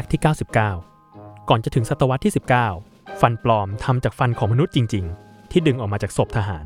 กต์ที่ 99 ก่อนจะถึงศตวรรษที่ 19 ฟันปลอมทำจากฟันของมนุษย์จริง ๆ ที่ดึงออกมาจากศพทหาร